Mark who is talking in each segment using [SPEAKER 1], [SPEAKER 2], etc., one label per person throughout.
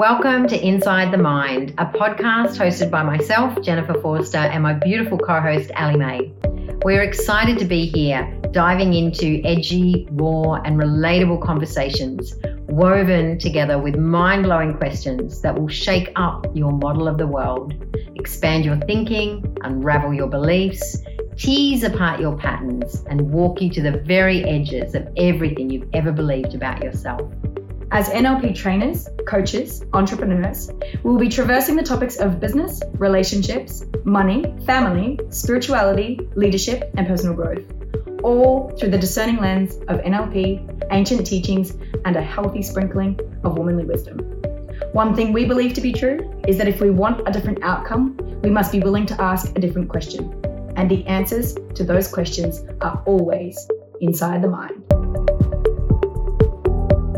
[SPEAKER 1] Welcome to Inside the Mind, a podcast hosted by myself, Jennifer Forster, and my beautiful co host, Allie May. We're excited to be here, diving into edgy, raw, and relatable conversations woven together with mind blowing questions that will shake up your model of the world, expand your thinking, unravel your beliefs, tease apart your patterns, and walk you to the very edges of everything you've ever believed about yourself.
[SPEAKER 2] As NLP trainers, coaches, entrepreneurs, we will be traversing the topics of business, relationships, money, family, spirituality, leadership, and personal growth, all through the discerning lens of NLP, ancient teachings, and a healthy sprinkling of womanly wisdom. One thing we believe to be true is that if we want a different outcome, we must be willing to ask a different question. And the answers to those questions are always inside the mind.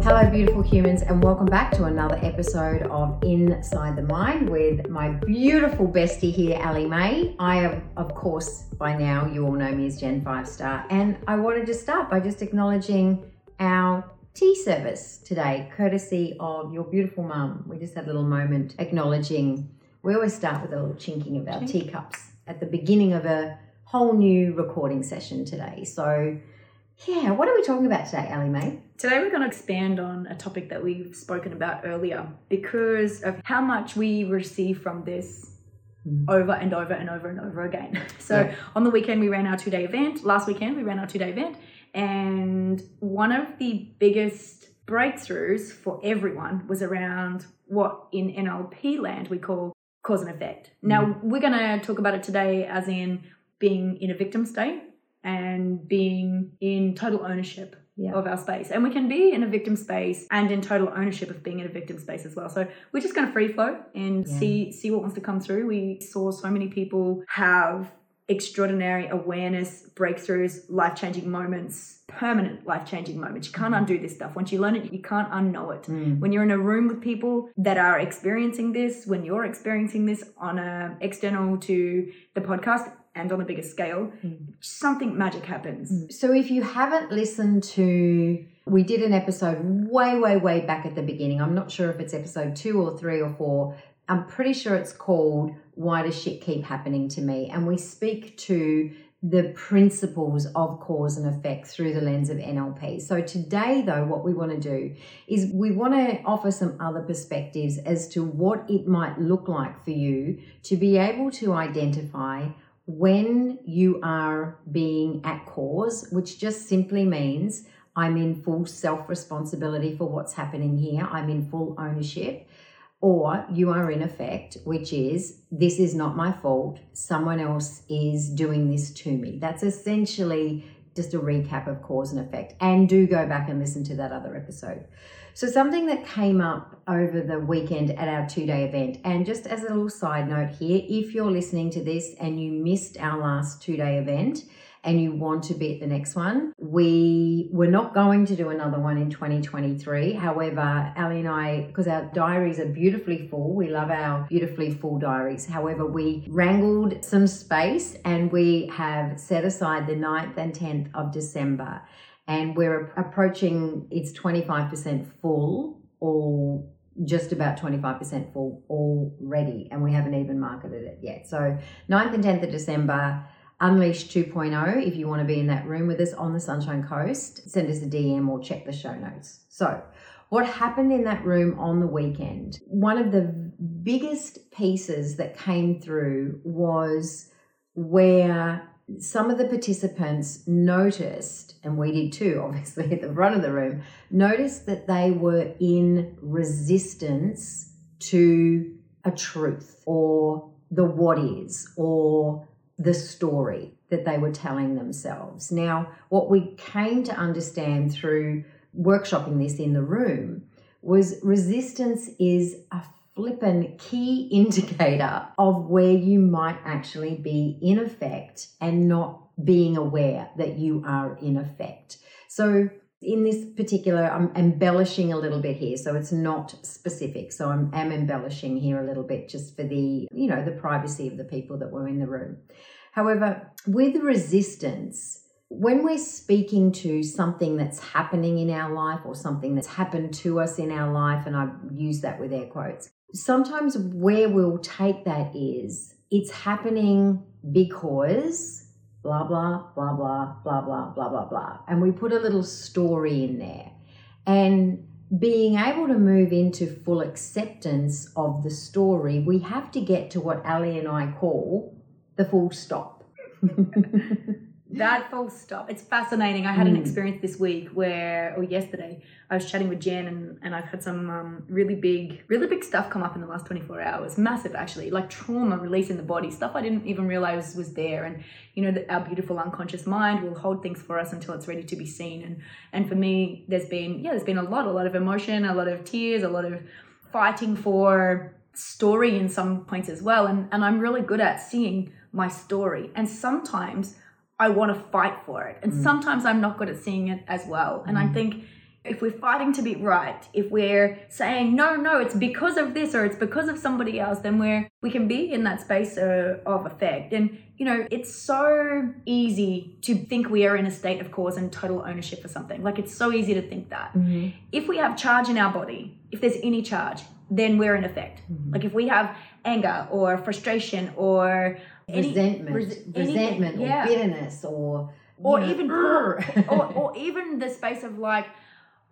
[SPEAKER 1] Hello, beautiful humans, and welcome back to another episode of Inside the Mind with my beautiful bestie here, Allie May. I am, of course, by now you all know me as Jen Five Star, and I wanted to start by just acknowledging our tea service today, courtesy of your beautiful mum. We just had a little moment acknowledging. We always start with a little chinking of our teacups at the beginning of a whole new recording session today. So yeah, what are we talking about today, Allie May?
[SPEAKER 2] Today we're going to expand on a topic that we've spoken about earlier because of how much we receive from this mm. over and over and over and over again. So yeah. on the weekend we ran our two day event. Last weekend we ran our two day event, and one of the biggest breakthroughs for everyone was around what in NLP land we call cause and effect. Now mm. we're going to talk about it today as in being in a victim state and being in total ownership yeah. of our space. And we can be in a victim space and in total ownership of being in a victim space as well. So we're just going to free flow and yeah. see see what wants to come through. We saw so many people have extraordinary awareness, breakthroughs, life changing moments, permanent life changing moments. You can't mm. undo this stuff. Once you learn it, you can't unknow it. Mm. When you're in a room with people that are experiencing this, when you're experiencing this on a external to the podcast, and on a bigger scale, mm. something magic happens.
[SPEAKER 1] Mm. So if you haven't listened to we did an episode way, way, way back at the beginning. I'm not sure if it's episode two or three or four. I'm pretty sure it's called Why Does Shit Keep Happening to Me? And we speak to the principles of cause and effect through the lens of NLP. So today though what we want to do is we want to offer some other perspectives as to what it might look like for you to be able to identify when you are being at cause, which just simply means I'm in full self responsibility for what's happening here, I'm in full ownership, or you are in effect, which is this is not my fault, someone else is doing this to me. That's essentially just a recap of cause and effect. And do go back and listen to that other episode. So, something that came up over the weekend at our two day event, and just as a little side note here, if you're listening to this and you missed our last two day event, and you want to be at the next one. We were not going to do another one in 2023. However, Allie and I, because our diaries are beautifully full, we love our beautifully full diaries. However, we wrangled some space and we have set aside the 9th and 10th of December and we're approaching it's 25% full or just about 25% full already and we haven't even marketed it yet so 9th and 10th of december unleash 2.0 if you want to be in that room with us on the sunshine coast. Send us a dm or check the show notes. So what happened in that room on the weekend? One of the biggest pieces that came through was where some of the participants noticed, and we did too, obviously at the front of the room, noticed that they were in resistance to a truth or the what is or the story that they were telling themselves. Now, what we came to understand through workshopping this in the room was resistance is a flippin' key indicator of where you might actually be in effect and not being aware that you are in effect. So, in this particular, I'm embellishing a little bit here, so it's not specific. So I'm am embellishing here a little bit just for the, you know, the privacy of the people that were in the room. However, with resistance, when we're speaking to something that's happening in our life or something that's happened to us in our life, and I use that with air quotes, sometimes where we'll take that is it's happening because blah, blah, blah, blah, blah, blah, blah, blah, blah. And we put a little story in there. And being able to move into full acceptance of the story, we have to get to what Allie and I call the full stop.
[SPEAKER 2] that full stop. It's fascinating. I had an experience this week where, or yesterday, I was chatting with Jen and, and I've had some um, really big, really big stuff come up in the last 24 hours. Massive, actually, like trauma release in the body, stuff I didn't even realize was there. And, you know, that our beautiful unconscious mind will hold things for us until it's ready to be seen. And, and for me, there's been, yeah, there's been a lot, a lot of emotion, a lot of tears, a lot of fighting for story in some points as well. And, and I'm really good at seeing my story. And sometimes I want to fight for it. And mm. sometimes I'm not good at seeing it as well. And mm. I think if we're fighting to be right, if we're saying no, no, it's because of this or it's because of somebody else, then we're we can be in that space of, of effect. And you know, it's so easy to think we are in a state of cause and total ownership for something. Like it's so easy to think that. Mm-hmm. If we have charge in our body, if there's any charge, then we're in effect. Mm-hmm. Like if we have anger or frustration or
[SPEAKER 1] resentment, res- resentment or yeah. bitterness or
[SPEAKER 2] or know, even poor, or, or even the space of like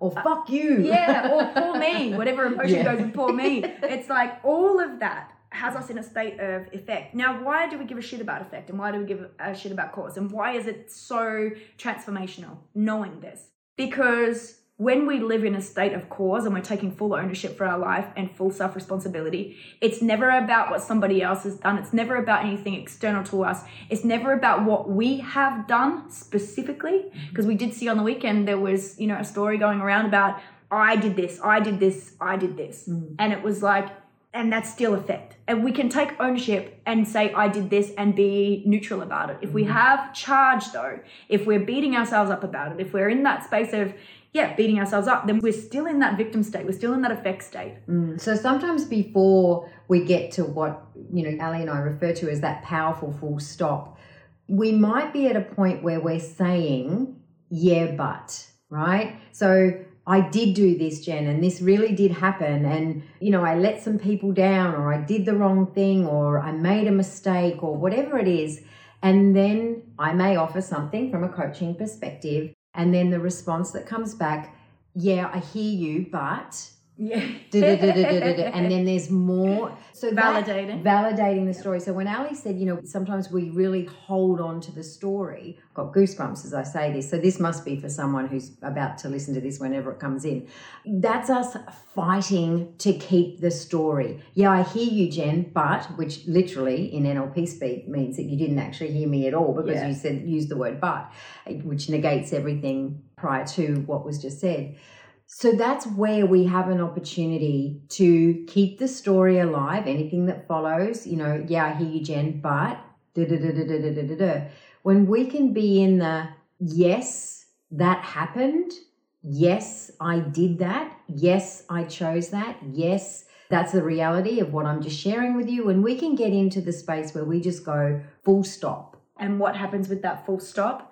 [SPEAKER 1] or uh, fuck you.
[SPEAKER 2] Yeah, or poor me, whatever emotion yeah. goes with poor me. It's like all of that has us in a state of effect. Now, why do we give a shit about effect and why do we give a shit about cause? And why is it so transformational knowing this? Because when we live in a state of cause and we're taking full ownership for our life and full self responsibility, it's never about what somebody else has done. It's never about anything external to us. It's never about what we have done specifically. Because we did see on the weekend there was, you know, a story going around about, I did this, I did this, I did this. Mm. And it was like, and that's still effect. And we can take ownership and say, I did this and be neutral about it. If we mm. have charge though, if we're beating ourselves up about it, if we're in that space of, yeah, beating ourselves up, then we're still in that victim state. We're still in that effect state.
[SPEAKER 1] Mm. So sometimes before we get to what, you know, Allie and I refer to as that powerful full stop, we might be at a point where we're saying, yeah, but, right? So I did do this, Jen, and this really did happen. And, you know, I let some people down, or I did the wrong thing, or I made a mistake, or whatever it is. And then I may offer something from a coaching perspective and then the response that comes back, yeah, I hear you, but
[SPEAKER 2] yeah.
[SPEAKER 1] and then there's more.
[SPEAKER 2] So validating.
[SPEAKER 1] validating the story. So when Allie said, you know, sometimes we really hold on to the story, I've got goosebumps as I say this. So this must be for someone who's about to listen to this whenever it comes in. That's us fighting to keep the story. Yeah, I hear you, Jen, but which literally in NLP speak means that you didn't actually hear me at all because yeah. you said use the word but, which negates everything prior to what was just said. So that's where we have an opportunity to keep the story alive. Anything that follows, you know, yeah, I hear you, Jen, but when we can be in the yes, that happened. Yes, I did that. Yes, I chose that. Yes, that's the reality of what I'm just sharing with you. And we can get into the space where we just go full stop.
[SPEAKER 2] And what happens with that full stop?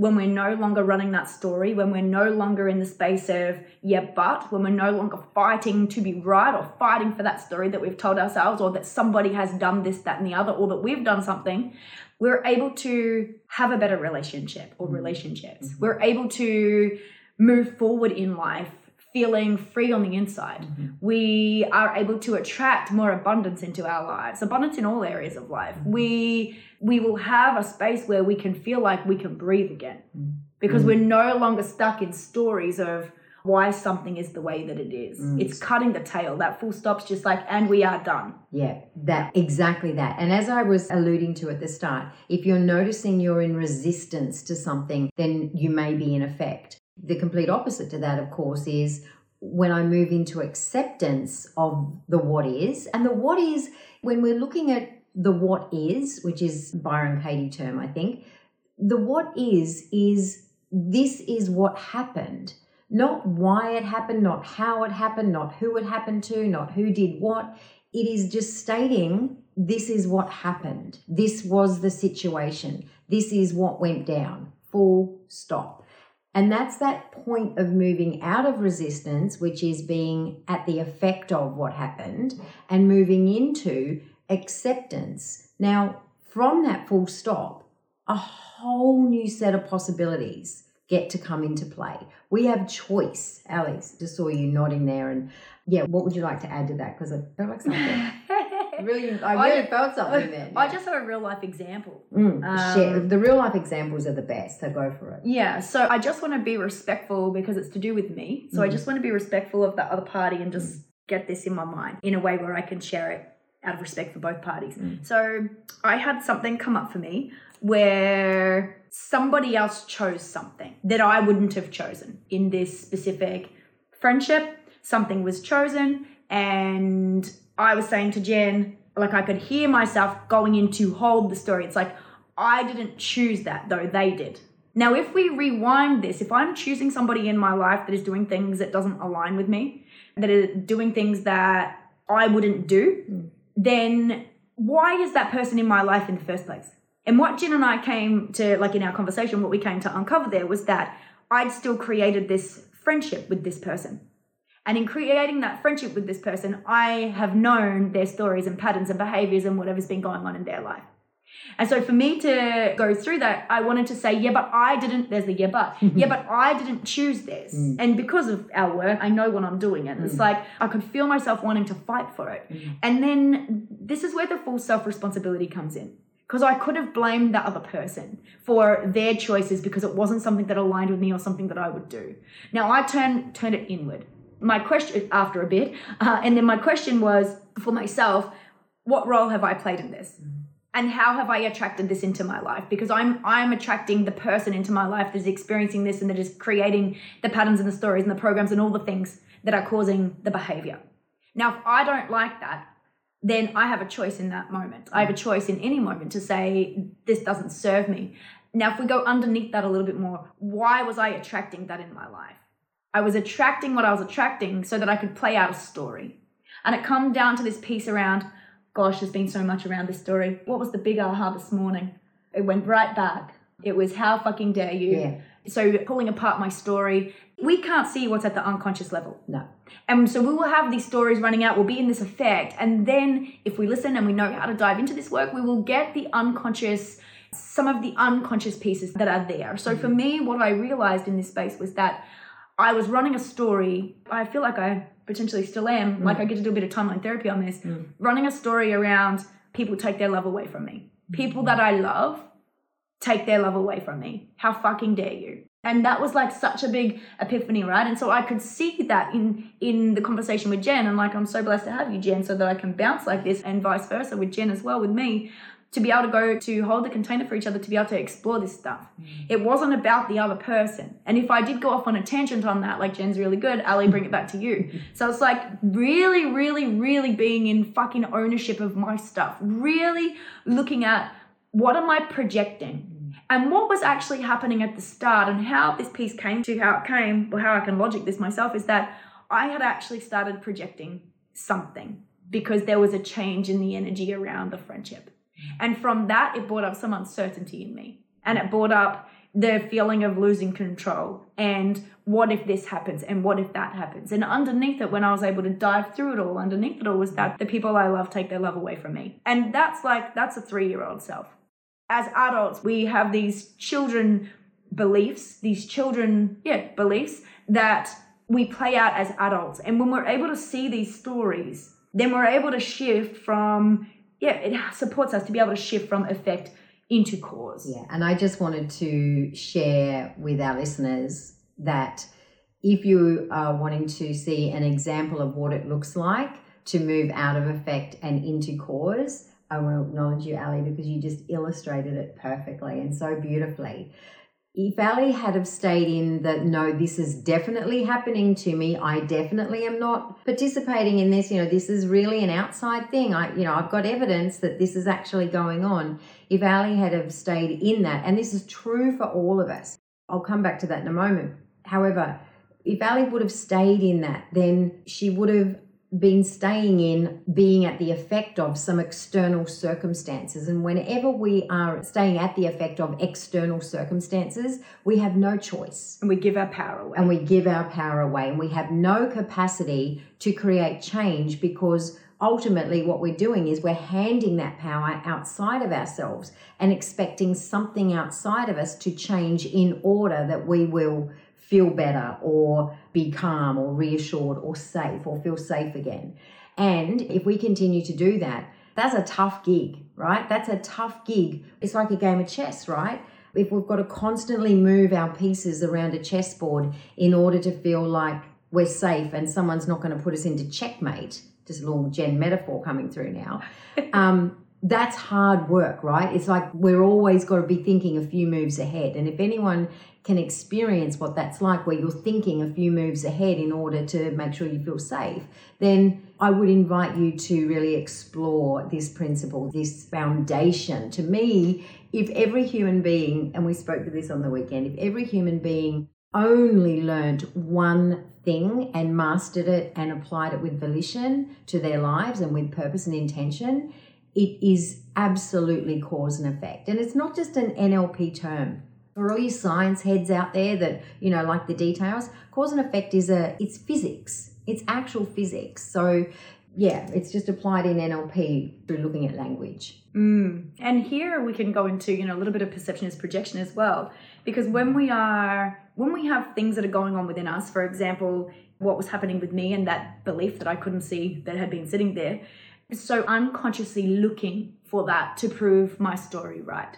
[SPEAKER 2] When we're no longer running that story, when we're no longer in the space of, yeah, but, when we're no longer fighting to be right or fighting for that story that we've told ourselves or that somebody has done this, that, and the other, or that we've done something, we're able to have a better relationship or mm-hmm. relationships. Mm-hmm. We're able to move forward in life feeling free on the inside. Mm-hmm. We are able to attract more abundance into our lives, abundance in all areas of life. Mm-hmm. We we will have a space where we can feel like we can breathe again. Mm-hmm. Because we're no longer stuck in stories of why something is the way that it is. Mm. It's cutting the tail. That full stop's just like, and we are done.
[SPEAKER 1] Yeah, that exactly that. And as I was alluding to at the start, if you're noticing you're in resistance to something, then you may be in effect. The complete opposite to that, of course, is when I move into acceptance of the what is. And the what is, when we're looking at the what is, which is Byron Katie term, I think, the what is, is this is what happened. Not why it happened, not how it happened, not who it happened to, not who did what. It is just stating this is what happened. This was the situation. This is what went down Full stop. And that's that point of moving out of resistance, which is being at the effect of what happened, and moving into acceptance. Now, from that full stop, a whole new set of possibilities get to come into play. We have choice. Alice, just saw you nodding there. And yeah, what would you like to add to that? Because I felt like something. really, I really I, felt something there.
[SPEAKER 2] I just have a real life example.
[SPEAKER 1] Mm, um, the real life examples are the best, so go for it.
[SPEAKER 2] Yeah, so I just want to be respectful because it's to do with me. So mm. I just want to be respectful of the other party and just mm. get this in my mind in a way where I can share it out of respect for both parties. Mm. So I had something come up for me where somebody else chose something that I wouldn't have chosen in this specific friendship. Something was chosen, and I was saying to Jen, like I could hear myself going in to hold the story. It's like, I didn't choose that, though they did. Now, if we rewind this, if I'm choosing somebody in my life that is doing things that doesn't align with me, that are doing things that I wouldn't do, mm. then why is that person in my life in the first place? And what Jen and I came to, like in our conversation, what we came to uncover there was that I'd still created this friendship with this person. And in creating that friendship with this person, I have known their stories and patterns and behaviors and whatever's been going on in their life. And so for me to go through that, I wanted to say, yeah, but I didn't, there's the yeah, but, yeah, but I didn't choose this. Mm. And because of our work, I know what I'm doing. And mm. it's like, I could feel myself wanting to fight for it. Mm. And then this is where the full self responsibility comes in. Because I could have blamed that other person for their choices because it wasn't something that aligned with me or something that I would do. Now I turned turned it inward. My question after a bit, uh, and then my question was for myself: What role have I played in this? and how have I attracted this into my life? Because I'm I'm attracting the person into my life that is experiencing this and that is creating the patterns and the stories and the programs and all the things that are causing the behavior. Now, if I don't like that, then I have a choice in that moment. I have a choice in any moment to say, this doesn't serve me. Now, if we go underneath that a little bit more, why was I attracting that in my life? I was attracting what I was attracting so that I could play out a story. And it come down to this piece around, gosh, there's been so much around this story. What was the big aha this morning? It went right back. It was how fucking dare you. Yeah. So pulling apart my story, we can't see what's at the unconscious level.
[SPEAKER 1] No.
[SPEAKER 2] And so we will have these stories running out, we'll be in this effect. And then if we listen and we know how to dive into this work, we will get the unconscious, some of the unconscious pieces that are there. So for me, what I realized in this space was that I was running a story. I feel like I potentially still am, mm. like I get to do a bit of timeline therapy on this, mm. running a story around people take their love away from me. People that I love take their love away from me. How fucking dare you? and that was like such a big epiphany right and so i could see that in in the conversation with jen and like i'm so blessed to have you jen so that i can bounce like this and vice versa with jen as well with me to be able to go to hold the container for each other to be able to explore this stuff. Mm. it wasn't about the other person. And if i did go off on a tangent on that like jen's really good allie bring it back to you. So it's like really really really being in fucking ownership of my stuff. Really looking at what am i projecting? And what was actually happening at the start and how this piece came to how it came, or how I can logic this myself, is that I had actually started projecting something because there was a change in the energy around the friendship. And from that, it brought up some uncertainty in me. And it brought up the feeling of losing control and what if this happens and what if that happens. And underneath it, when I was able to dive through it all, underneath it all was that the people I love take their love away from me. And that's like, that's a three year old self as adults, we have these children beliefs, these children, yeah, beliefs that we play out as adults. And when we're able to see these stories, then we're able to shift from, yeah, it supports us to be able to shift from effect into cause.
[SPEAKER 1] Yeah. And I just wanted to share with our listeners that if you are wanting to see an example of what it looks like to move out of effect and into cause, I want to acknowledge you, Allie, because you just illustrated it perfectly and so beautifully. If Allie had have stayed in that, no, this is definitely happening to me. I definitely am not participating in this. You know, this is really an outside thing. I, you know, I've got evidence that this is actually going on. If Allie had have stayed in that, and this is true for all of us, I'll come back to that in a moment. However, if Allie would have stayed in that, then she would have been staying in being at the effect of some external circumstances. And whenever we are staying at the effect of external circumstances, we have no choice.
[SPEAKER 2] And we give our power away.
[SPEAKER 1] And we give our power away. And we have no capacity to create change because ultimately what we're doing is we're handing that power outside of ourselves and expecting something outside of us to change in order that we will feel better or be calm or reassured or safe or feel safe again. And if we continue to do that, that's a tough gig, right? That's a tough gig. It's like a game of chess, right? If we've got to constantly move our pieces around a chessboard in order to feel like we're safe and someone's not going to put us into checkmate, just a little Jen metaphor coming through now. Um, that's hard work, right? It's like we're always got to be thinking a few moves ahead. And if anyone can experience what that's like, where you're thinking a few moves ahead in order to make sure you feel safe, then I would invite you to really explore this principle, this foundation. To me, if every human being, and we spoke to this on the weekend, if every human being only learned one thing and mastered it and applied it with volition to their lives and with purpose and intention, it is absolutely cause and effect. And it's not just an NLP term. For all you science heads out there that you know like the details cause and effect is a it's physics. It's actual physics. So yeah it's just applied in nlp through looking at language.
[SPEAKER 2] Mm. and here we can go into you know a little bit of perception as projection as well. Because when we are when we have things that are going on within us for example what was happening with me and that belief that i couldn't see that had been sitting there so unconsciously looking for that to prove my story right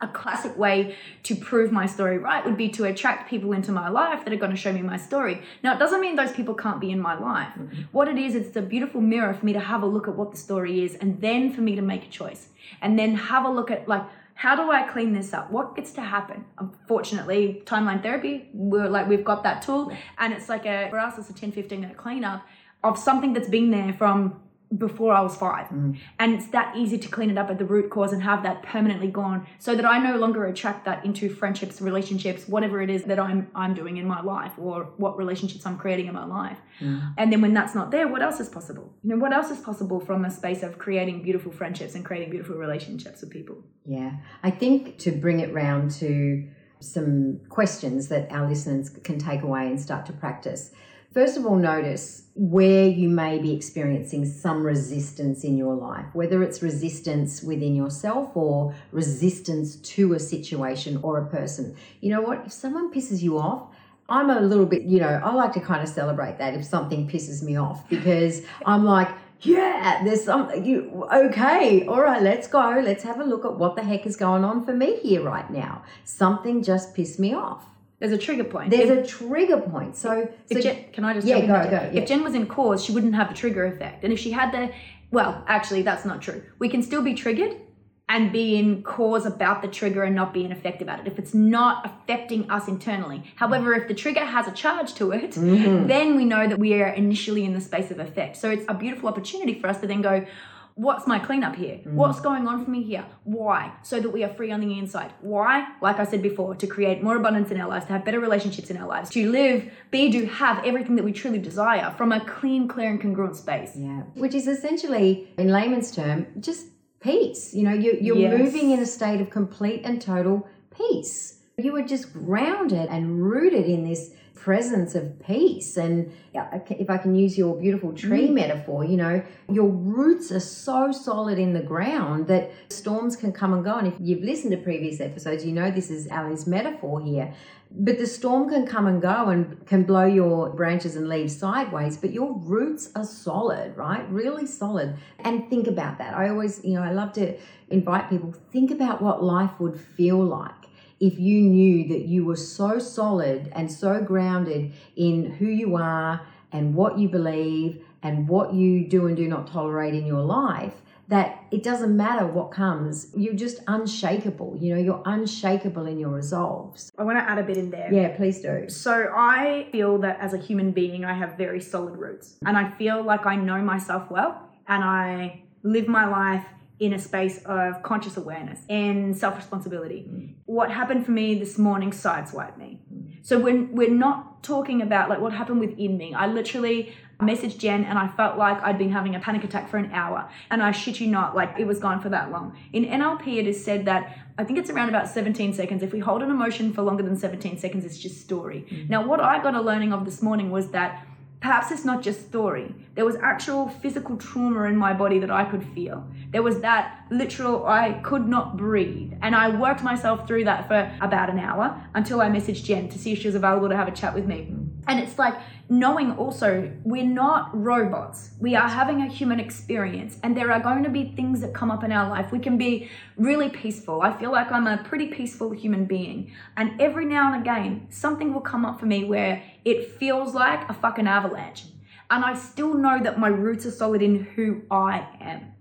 [SPEAKER 2] a classic way to prove my story right would be to attract people into my life that are going to show me my story. Now, it doesn't mean those people can't be in my life. Mm-hmm. What it is, it's a beautiful mirror for me to have a look at what the story is and then for me to make a choice. And then have a look at, like, how do I clean this up? What gets to happen? Unfortunately, timeline therapy, we're like, we've got that tool. And it's like a, for us, it's a 10, 15 minute cleanup of something that's been there from before I was five. Mm. And it's that easy to clean it up at the root cause and have that permanently gone so that I no longer attract that into friendships, relationships, whatever it is that I'm I'm doing in my life or what relationships I'm creating in my life. Mm. And then when that's not there, what else is possible? You know, what else is possible from a space of creating beautiful friendships and creating beautiful relationships with people?
[SPEAKER 1] Yeah. I think to bring it round to some questions that our listeners can take away and start to practice First of all, notice where you may be experiencing some resistance in your life, whether it's resistance within yourself or resistance to a situation or a person. You know what? If someone pisses you off, I'm a little bit, you know, I like to kind of celebrate that if something pisses me off because I'm like, yeah, there's something you okay, all right, let's go. Let's have a look at what the heck is going on for me here right now. Something just pissed me off.
[SPEAKER 2] There's a trigger point.
[SPEAKER 1] There's if, a trigger point. So,
[SPEAKER 2] so Jen, can I just
[SPEAKER 1] yeah, go, go,
[SPEAKER 2] If Jen was in cause, she wouldn't have the trigger effect. And if she had the, well, actually, that's not true. We can still be triggered and be in cause about the trigger and not be in effect about it if it's not affecting us internally. However, if the trigger has a charge to it, mm-hmm. then we know that we are initially in the space of effect. So it's a beautiful opportunity for us to then go, What's my cleanup here? Mm. What's going on for me here? Why? So that we are free on the inside. Why? Like I said before, to create more abundance in our lives, to have better relationships in our lives, to live, be, do, have everything that we truly desire from a clean, clear, and congruent space.
[SPEAKER 1] Yeah. Which is essentially, in layman's term, just peace. You know, you, you're yes. moving in a state of complete and total peace. You are just grounded and rooted in this presence of peace. And if I can use your beautiful tree mm. metaphor, you know, your roots are so solid in the ground that storms can come and go. And if you've listened to previous episodes, you know this is Allie's metaphor here. But the storm can come and go and can blow your branches and leaves sideways, but your roots are solid, right? Really solid. And think about that. I always, you know, I love to invite people think about what life would feel like if you knew that you were so solid and so grounded in who you are and what you believe and what you do and do not tolerate in your life that it doesn't matter what comes. You're just unshakable you know you're unshakable in your resolves.
[SPEAKER 2] I want to add a bit in there.
[SPEAKER 1] Yeah please do.
[SPEAKER 2] So i feel that as a human being i have very solid roots and i feel like i know myself well and i live my life in a space of conscious awareness and self responsibility. Mm. What happened for me this morning sideswiped me. Mm. So when we're not talking about like what happened within me, I literally messaged Jen and I felt like I'd been having a panic attack for an hour. And I shit you not, like it was gone for that long. In NLP, it is said that I think it's around about 17 seconds. If we hold an emotion for longer than 17 seconds, it's just story. Mm-hmm. Now, what I got a learning of this morning was that perhaps it's not just story. There was actual physical trauma in my body that I could feel. There was that literal, I could not breathe. And I worked myself through that for about an hour until I messaged Jen to see if she was available to have a chat with me. And it's like knowing also we're not robots. We are having a human experience, and there are going to be things that come up in our life. We can be really peaceful. I feel like I'm a pretty peaceful human being. And every now and again, something will come up for me where it feels like a fucking avalanche. And I still know that my roots are solid in who I am.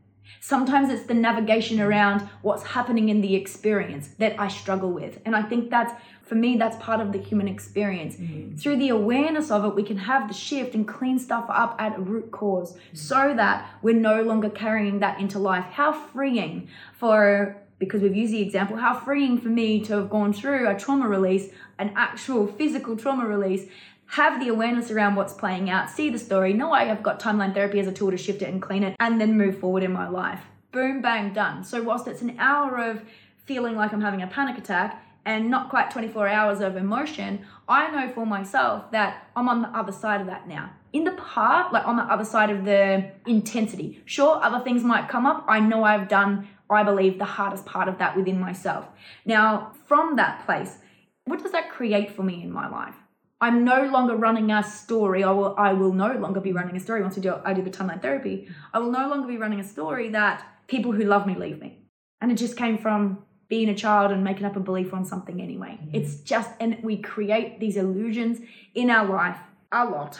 [SPEAKER 2] Sometimes it's the navigation around what's happening in the experience that I struggle with. And I think that's, for me, that's part of the human experience. Mm-hmm. Through the awareness of it, we can have the shift and clean stuff up at a root because mm-hmm. so that we're no longer carrying that into life. How freeing for because we've used the example, how freeing for me to have gone through a trauma release, an actual physical trauma release, have the awareness around what's playing out, see the story, know I have got timeline therapy as a tool to shift it and clean it, and then move forward in my life. Boom, bang, done. So, whilst it's an hour of feeling like I'm having a panic attack and not quite 24 hours of emotion, I know for myself that I'm on the other side of that now. In the part, like on the other side of the intensity. Sure, other things might come up. I know I've done, I believe, the hardest part of that within myself. Now, from that place, what does that create for me in my life? I'm no longer running a story. I will, I will no longer be running a story once we do, I do the timeline therapy. I will no longer be running a story that people who love me leave me. And it just came from being a child and making up a belief on something anyway. Mm-hmm. It's just, and we create these illusions in our life a lot.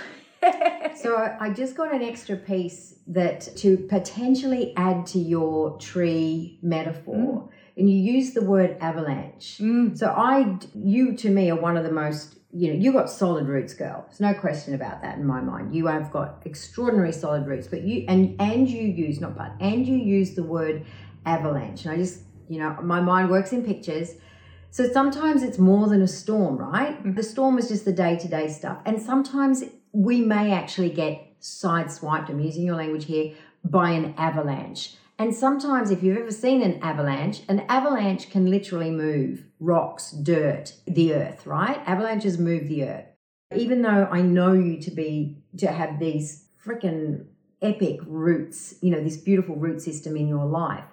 [SPEAKER 1] so I just got an extra piece that to potentially add to your tree metaphor. Mm. And you use the word avalanche. Mm. So I, you to me are one of the most you know, you've got solid roots, girl. There's no question about that in my mind. You have got extraordinary solid roots, but you and and you use not but and you use the word avalanche. And I just, you know, my mind works in pictures. So sometimes it's more than a storm, right? Mm-hmm. The storm is just the day to day stuff, and sometimes we may actually get sideswiped. I'm using your language here by an avalanche. And sometimes, if you've ever seen an avalanche, an avalanche can literally move rocks, dirt, the earth, right? Avalanches move the earth. Even though I know you to be, to have these freaking epic roots, you know, this beautiful root system in your life,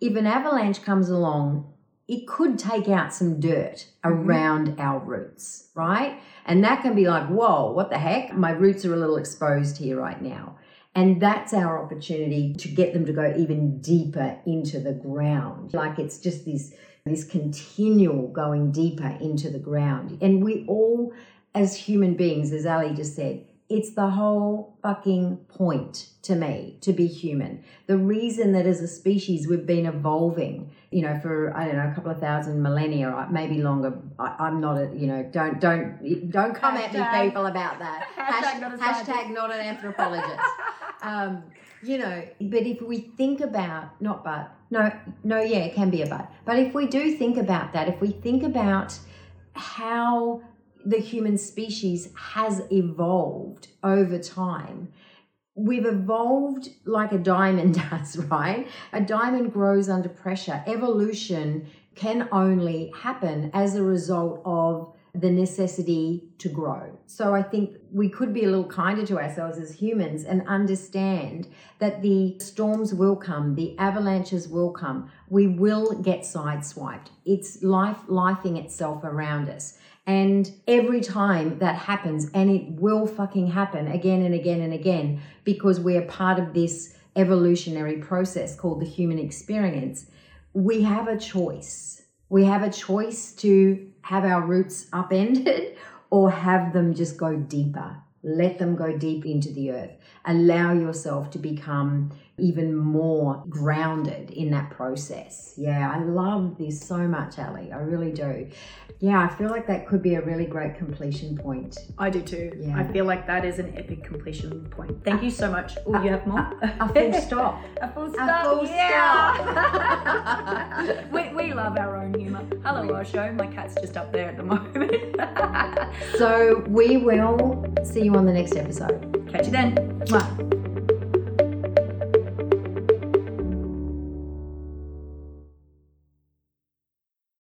[SPEAKER 1] if an avalanche comes along, it could take out some dirt mm-hmm. around mm-hmm. our roots, right? And that can be like, whoa, what the heck? My roots are a little exposed here right now. And that's our opportunity to get them to go even deeper into the ground. Like it's just this, this continual going deeper into the ground. And we all, as human beings, as Allie just said, it's the whole fucking point to me to be human. The reason that as a species we've been evolving, you know, for I don't know a couple of thousand millennia, maybe longer. I, am not a, you know, don't don't don't come hashtag, at me, people, about that.
[SPEAKER 2] hashtag,
[SPEAKER 1] not, hashtag not an anthropologist. um, you know, but if we think about not but no no yeah it can be a but but if we do think about that if we think about how the human species has evolved over time we've evolved like a diamond does right a diamond grows under pressure evolution can only happen as a result of the necessity to grow. So I think we could be a little kinder to ourselves as humans and understand that the storms will come, the avalanches will come. We will get sideswiped. It's life lifing itself around us. And every time that happens, and it will fucking happen again and again and again, because we are part of this evolutionary process called the human experience, we have a choice. We have a choice to have our roots upended or have them just go deeper. Let them go deep into the earth. Allow yourself to become even more grounded in that process. Yeah, I love this so much, Allie. I really do. Yeah, I feel like that could be a really great completion point.
[SPEAKER 2] I do too. Yeah. I feel like that is an epic completion point. Thank you so much. Oh, you have more?
[SPEAKER 1] A, a full stop.
[SPEAKER 2] a full stop.
[SPEAKER 1] A full
[SPEAKER 2] yeah. stop. we, we love our own humour. Hello, Osho. My cat's just up there at the moment.
[SPEAKER 1] so we will see you on the next episode.
[SPEAKER 2] Catch you then. Mwah.